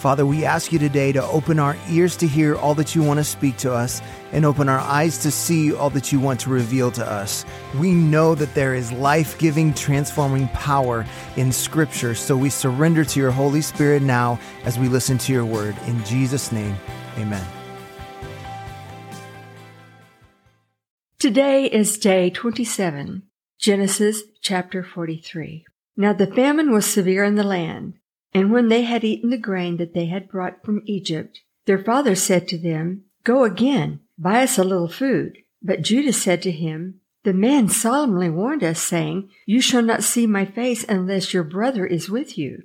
Father, we ask you today to open our ears to hear all that you want to speak to us and open our eyes to see all that you want to reveal to us. We know that there is life giving, transforming power in Scripture, so we surrender to your Holy Spirit now as we listen to your word. In Jesus' name, amen. Today is day 27, Genesis chapter 43. Now the famine was severe in the land. And when they had eaten the grain that they had brought from Egypt, their father said to them, Go again, buy us a little food. But Judah said to him, The man solemnly warned us, saying, You shall not see my face unless your brother is with you.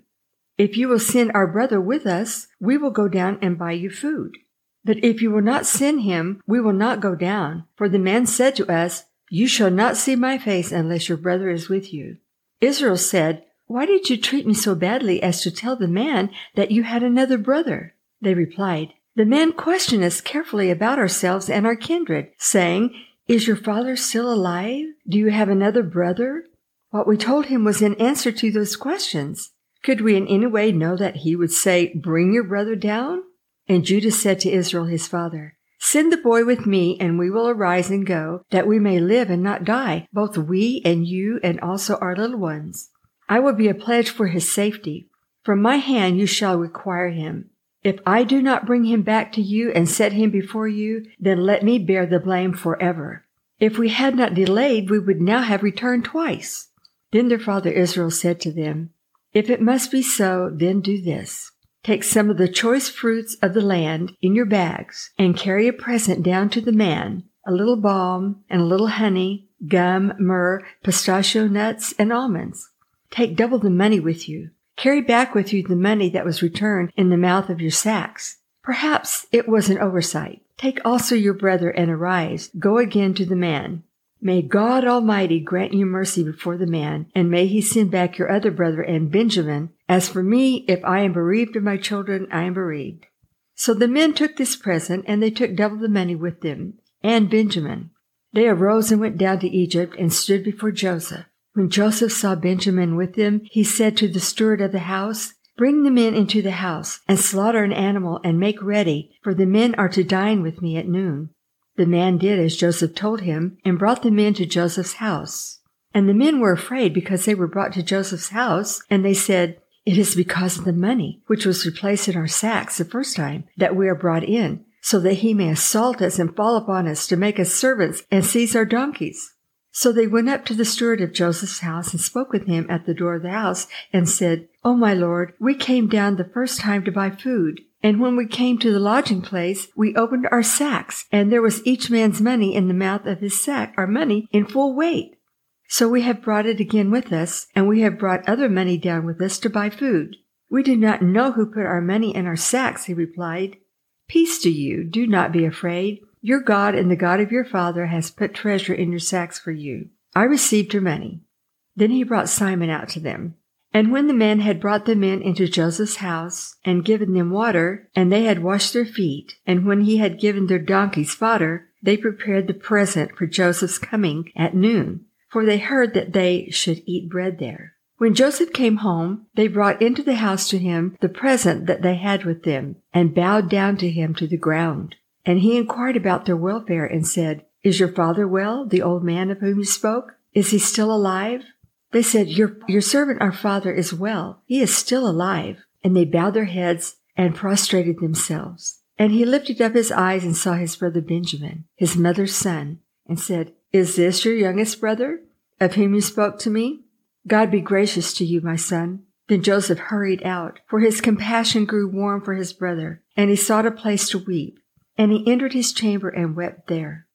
If you will send our brother with us, we will go down and buy you food. But if you will not send him, we will not go down. For the man said to us, You shall not see my face unless your brother is with you. Israel said, why did you treat me so badly as to tell the man that you had another brother? They replied, The man questioned us carefully about ourselves and our kindred, saying, Is your father still alive? Do you have another brother? What we told him was in answer to those questions. Could we in any way know that he would say, Bring your brother down? And Judah said to Israel his father, Send the boy with me, and we will arise and go, that we may live and not die, both we and you, and also our little ones. I will be a pledge for his safety. From my hand you shall require him. If I do not bring him back to you and set him before you, then let me bear the blame forever. If we had not delayed, we would now have returned twice. Then their father Israel said to them, If it must be so, then do this. Take some of the choice fruits of the land in your bags and carry a present down to the man, a little balm and a little honey, gum, myrrh, pistachio nuts, and almonds. Take double the money with you. Carry back with you the money that was returned in the mouth of your sacks. Perhaps it was an oversight. Take also your brother and arise. Go again to the man. May God Almighty grant you mercy before the man, and may he send back your other brother and Benjamin. As for me, if I am bereaved of my children, I am bereaved. So the men took this present, and they took double the money with them, and Benjamin. They arose and went down to Egypt and stood before Joseph. When Joseph saw Benjamin with them, he said to the steward of the house, Bring the men into the house and slaughter an animal and make ready, for the men are to dine with me at noon. The man did as Joseph told him and brought the men to Joseph's house. And the men were afraid because they were brought to Joseph's house, and they said, It is because of the money which was replaced in our sacks the first time that we are brought in, so that he may assault us and fall upon us to make us servants and seize our donkeys. So they went up to the steward of Joseph's house and spoke with him at the door of the house and said, O my lord, we came down the first time to buy food. And when we came to the lodging place, we opened our sacks, and there was each man's money in the mouth of his sack, our money in full weight. So we have brought it again with us, and we have brought other money down with us to buy food. We do not know who put our money in our sacks, he replied. Peace to you, do not be afraid. Your God and the God of your father has put treasure in your sacks for you. I received your money. Then he brought Simeon out to them. And when the men had brought the men into Joseph's house and given them water, and they had washed their feet, and when he had given their donkeys fodder, they prepared the present for Joseph's coming at noon, for they heard that they should eat bread there. When Joseph came home, they brought into the house to him the present that they had with them, and bowed down to him to the ground. And he inquired about their welfare and said, Is your father well, the old man of whom you spoke? Is he still alive? They said, Your, your servant, our father, is well. He is still alive. And they bowed their heads and prostrated themselves. And he lifted up his eyes and saw his brother Benjamin, his mother's son, and said, Is this your youngest brother, of whom you spoke to me? God be gracious to you, my son. Then Joseph hurried out, for his compassion grew warm for his brother, and he sought a place to weep. And he entered his chamber and wept there.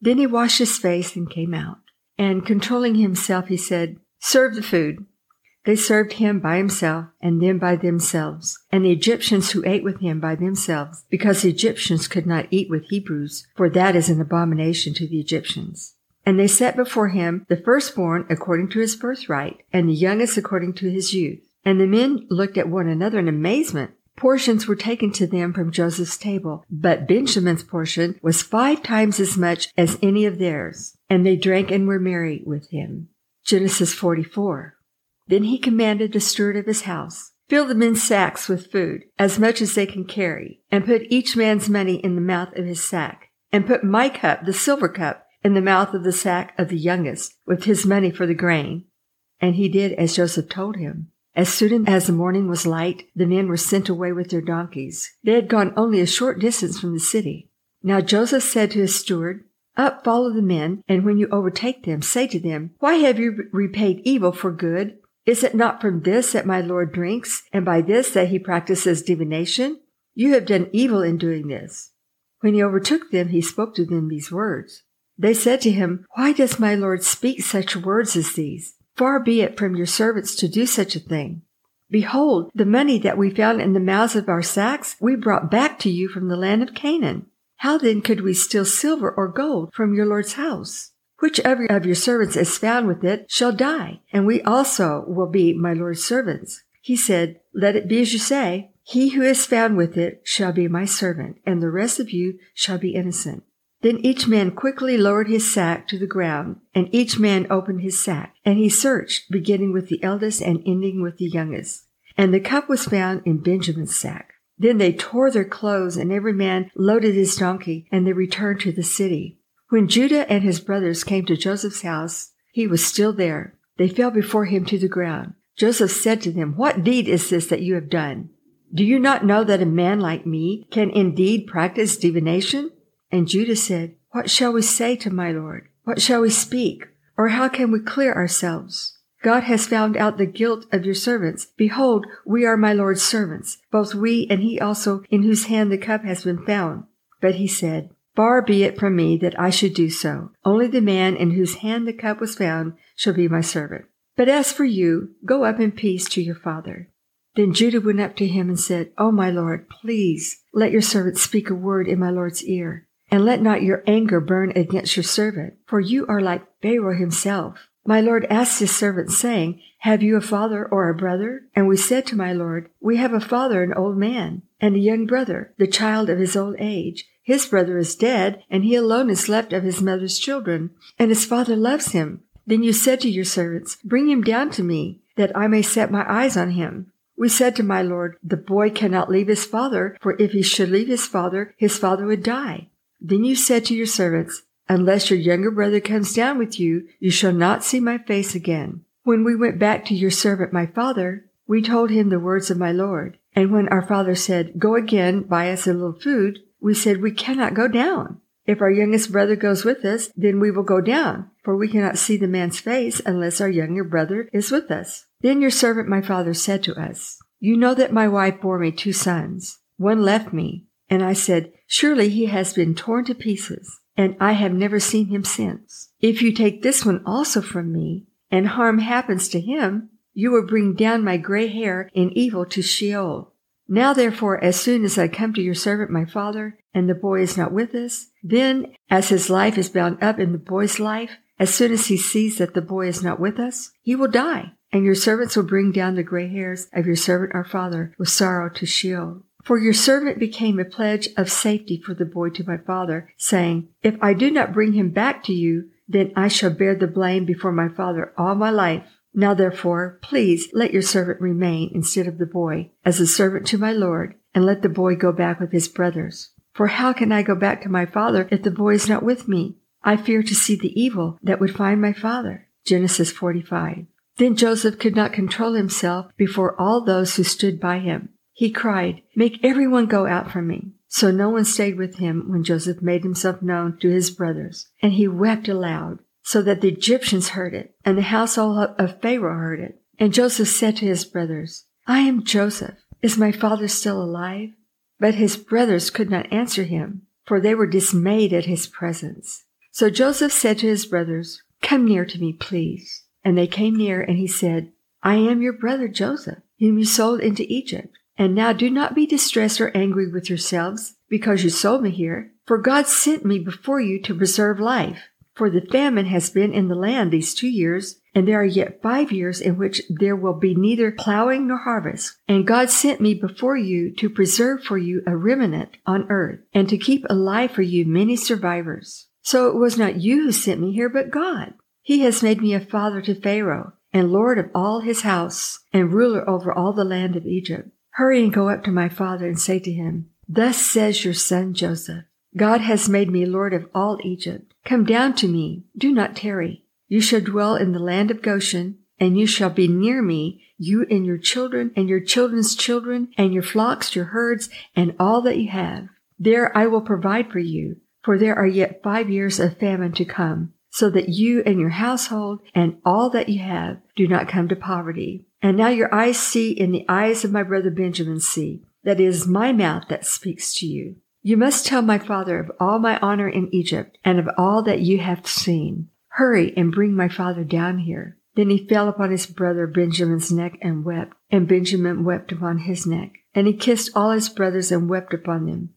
Then he washed his face and came out. And controlling himself, he said, Serve the food. They served him by himself and them by themselves, and the Egyptians who ate with him by themselves, because the Egyptians could not eat with Hebrews, for that is an abomination to the Egyptians. And they set before him the firstborn according to his birthright, and the youngest according to his youth. And the men looked at one another in amazement. Portions were taken to them from Joseph's table, but Benjamin's portion was five times as much as any of theirs, and they drank and were merry with him. Genesis 44. Then he commanded the steward of his house, Fill the men's sacks with food, as much as they can carry, and put each man's money in the mouth of his sack, and put my cup, the silver cup, in the mouth of the sack of the youngest, with his money for the grain. And he did as Joseph told him. As soon as the morning was light, the men were sent away with their donkeys. They had gone only a short distance from the city. Now Joseph said to his steward, Up, follow the men, and when you overtake them, say to them, Why have you repaid evil for good? Is it not from this that my Lord drinks, and by this that he practices divination? You have done evil in doing this. When he overtook them, he spoke to them these words. They said to him, Why does my Lord speak such words as these? Far be it from your servants to do such a thing. Behold, the money that we found in the mouths of our sacks we brought back to you from the land of Canaan. How then could we steal silver or gold from your Lord's house? Whichever of your servants is found with it shall die, and we also will be my Lord's servants. He said, Let it be as you say. He who is found with it shall be my servant, and the rest of you shall be innocent. Then each man quickly lowered his sack to the ground, and each man opened his sack, and he searched, beginning with the eldest and ending with the youngest. And the cup was found in Benjamin's sack. Then they tore their clothes, and every man loaded his donkey, and they returned to the city. When Judah and his brothers came to Joseph's house, he was still there. They fell before him to the ground. Joseph said to them, What deed is this that you have done? Do you not know that a man like me can indeed practice divination? And Judah said, What shall we say to my Lord? What shall we speak? Or how can we clear ourselves? God has found out the guilt of your servants. Behold, we are my Lord's servants, both we and he also in whose hand the cup has been found. But he said, Far be it from me that I should do so. Only the man in whose hand the cup was found shall be my servant. But as for you, go up in peace to your father. Then Judah went up to him and said, O my lord, please let your servant speak a word in my lord's ear, and let not your anger burn against your servant, for you are like Pharaoh himself. My lord asked his servant, saying, Have you a father or a brother? And we said to my lord, We have a father, an old man, and a young brother, the child of his old age. His brother is dead, and he alone is left of his mother's children, and his father loves him. Then you said to your servants, Bring him down to me, that I may set my eyes on him. We said to my lord, The boy cannot leave his father, for if he should leave his father, his father would die. Then you said to your servants, Unless your younger brother comes down with you, you shall not see my face again. When we went back to your servant my father, we told him the words of my lord. And when our father said, Go again, buy us a little food, we said, We cannot go down. If our youngest brother goes with us, then we will go down, for we cannot see the man's face unless our younger brother is with us. Then your servant my father said to us, You know that my wife bore me two sons. One left me, and I said, Surely he has been torn to pieces, and I have never seen him since. If you take this one also from me, and harm happens to him, you will bring down my gray hair in evil to Sheol. Now therefore, as soon as I come to your servant my father, and the boy is not with us, then as his life is bound up in the boy's life, as soon as he sees that the boy is not with us, he will die, and your servants will bring down the gray hairs of your servant our father with sorrow to Sheol. For your servant became a pledge of safety for the boy to my father, saying, If I do not bring him back to you, then I shall bear the blame before my father all my life. Now therefore, please let your servant remain instead of the boy as a servant to my Lord, and let the boy go back with his brothers. For how can I go back to my father if the boy is not with me? I fear to see the evil that would find my father. Genesis 45. Then Joseph could not control himself before all those who stood by him. He cried, Make everyone go out from me. So no one stayed with him when Joseph made himself known to his brothers, and he wept aloud so that the Egyptians heard it, and the household of Pharaoh heard it. And Joseph said to his brothers, I am Joseph. Is my father still alive? But his brothers could not answer him, for they were dismayed at his presence. So Joseph said to his brothers, Come near to me, please. And they came near, and he said, I am your brother Joseph, whom you sold into Egypt. And now do not be distressed or angry with yourselves because you sold me here, for God sent me before you to preserve life. For the famine has been in the land these two years, and there are yet five years in which there will be neither plowing nor harvest. And God sent me before you to preserve for you a remnant on earth, and to keep alive for you many survivors. So it was not you who sent me here, but God. He has made me a father to Pharaoh, and lord of all his house, and ruler over all the land of Egypt. Hurry and go up to my father and say to him, Thus says your son Joseph, God has made me lord of all Egypt. Come down to me, do not tarry. You shall dwell in the land of Goshen, and you shall be near me, you and your children, and your children's children, and your flocks, your herds, and all that you have. There I will provide for you, for there are yet five years of famine to come, so that you and your household and all that you have do not come to poverty. And now your eyes see, and the eyes of my brother Benjamin see, that is my mouth that speaks to you. You must tell my father of all my honor in Egypt and of all that you have seen. Hurry and bring my father down here. Then he fell upon his brother Benjamin's neck and wept, and Benjamin wept upon his neck. And he kissed all his brothers and wept upon them.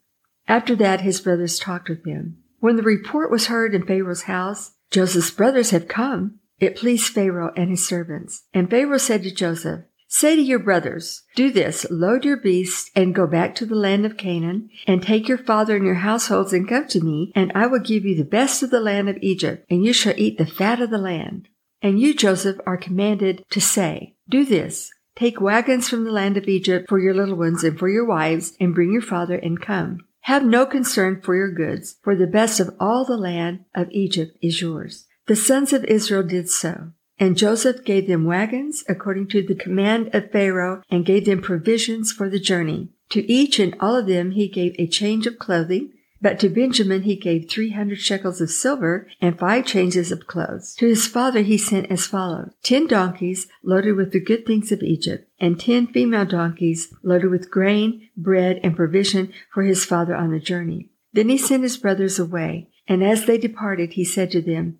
After that, his brothers talked with him. When the report was heard in Pharaoh's house, Joseph's brothers have come. It pleased Pharaoh and his servants. And Pharaoh said to Joseph, Say to your brothers, do this, load your beasts and go back to the land of Canaan and take your father and your households and come to me and I will give you the best of the land of Egypt and you shall eat the fat of the land. And you, Joseph, are commanded to say, do this, take wagons from the land of Egypt for your little ones and for your wives and bring your father and come. Have no concern for your goods, for the best of all the land of Egypt is yours. The sons of Israel did so. And Joseph gave them wagons according to the command of Pharaoh and gave them provisions for the journey. To each and all of them he gave a change of clothing, but to Benjamin he gave three hundred shekels of silver and five changes of clothes. To his father he sent as follows ten donkeys loaded with the good things of Egypt, and ten female donkeys loaded with grain, bread, and provision for his father on the journey. Then he sent his brothers away, and as they departed he said to them,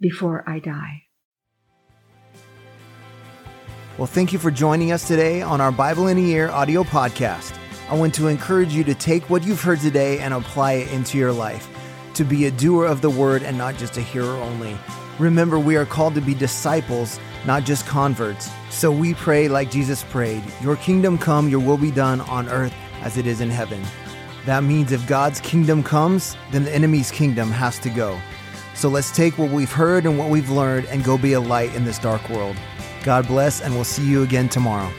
before I die. Well, thank you for joining us today on our Bible in a Year audio podcast. I want to encourage you to take what you've heard today and apply it into your life, to be a doer of the word and not just a hearer only. Remember, we are called to be disciples, not just converts. So we pray like Jesus prayed Your kingdom come, your will be done on earth as it is in heaven. That means if God's kingdom comes, then the enemy's kingdom has to go. So let's take what we've heard and what we've learned and go be a light in this dark world. God bless, and we'll see you again tomorrow.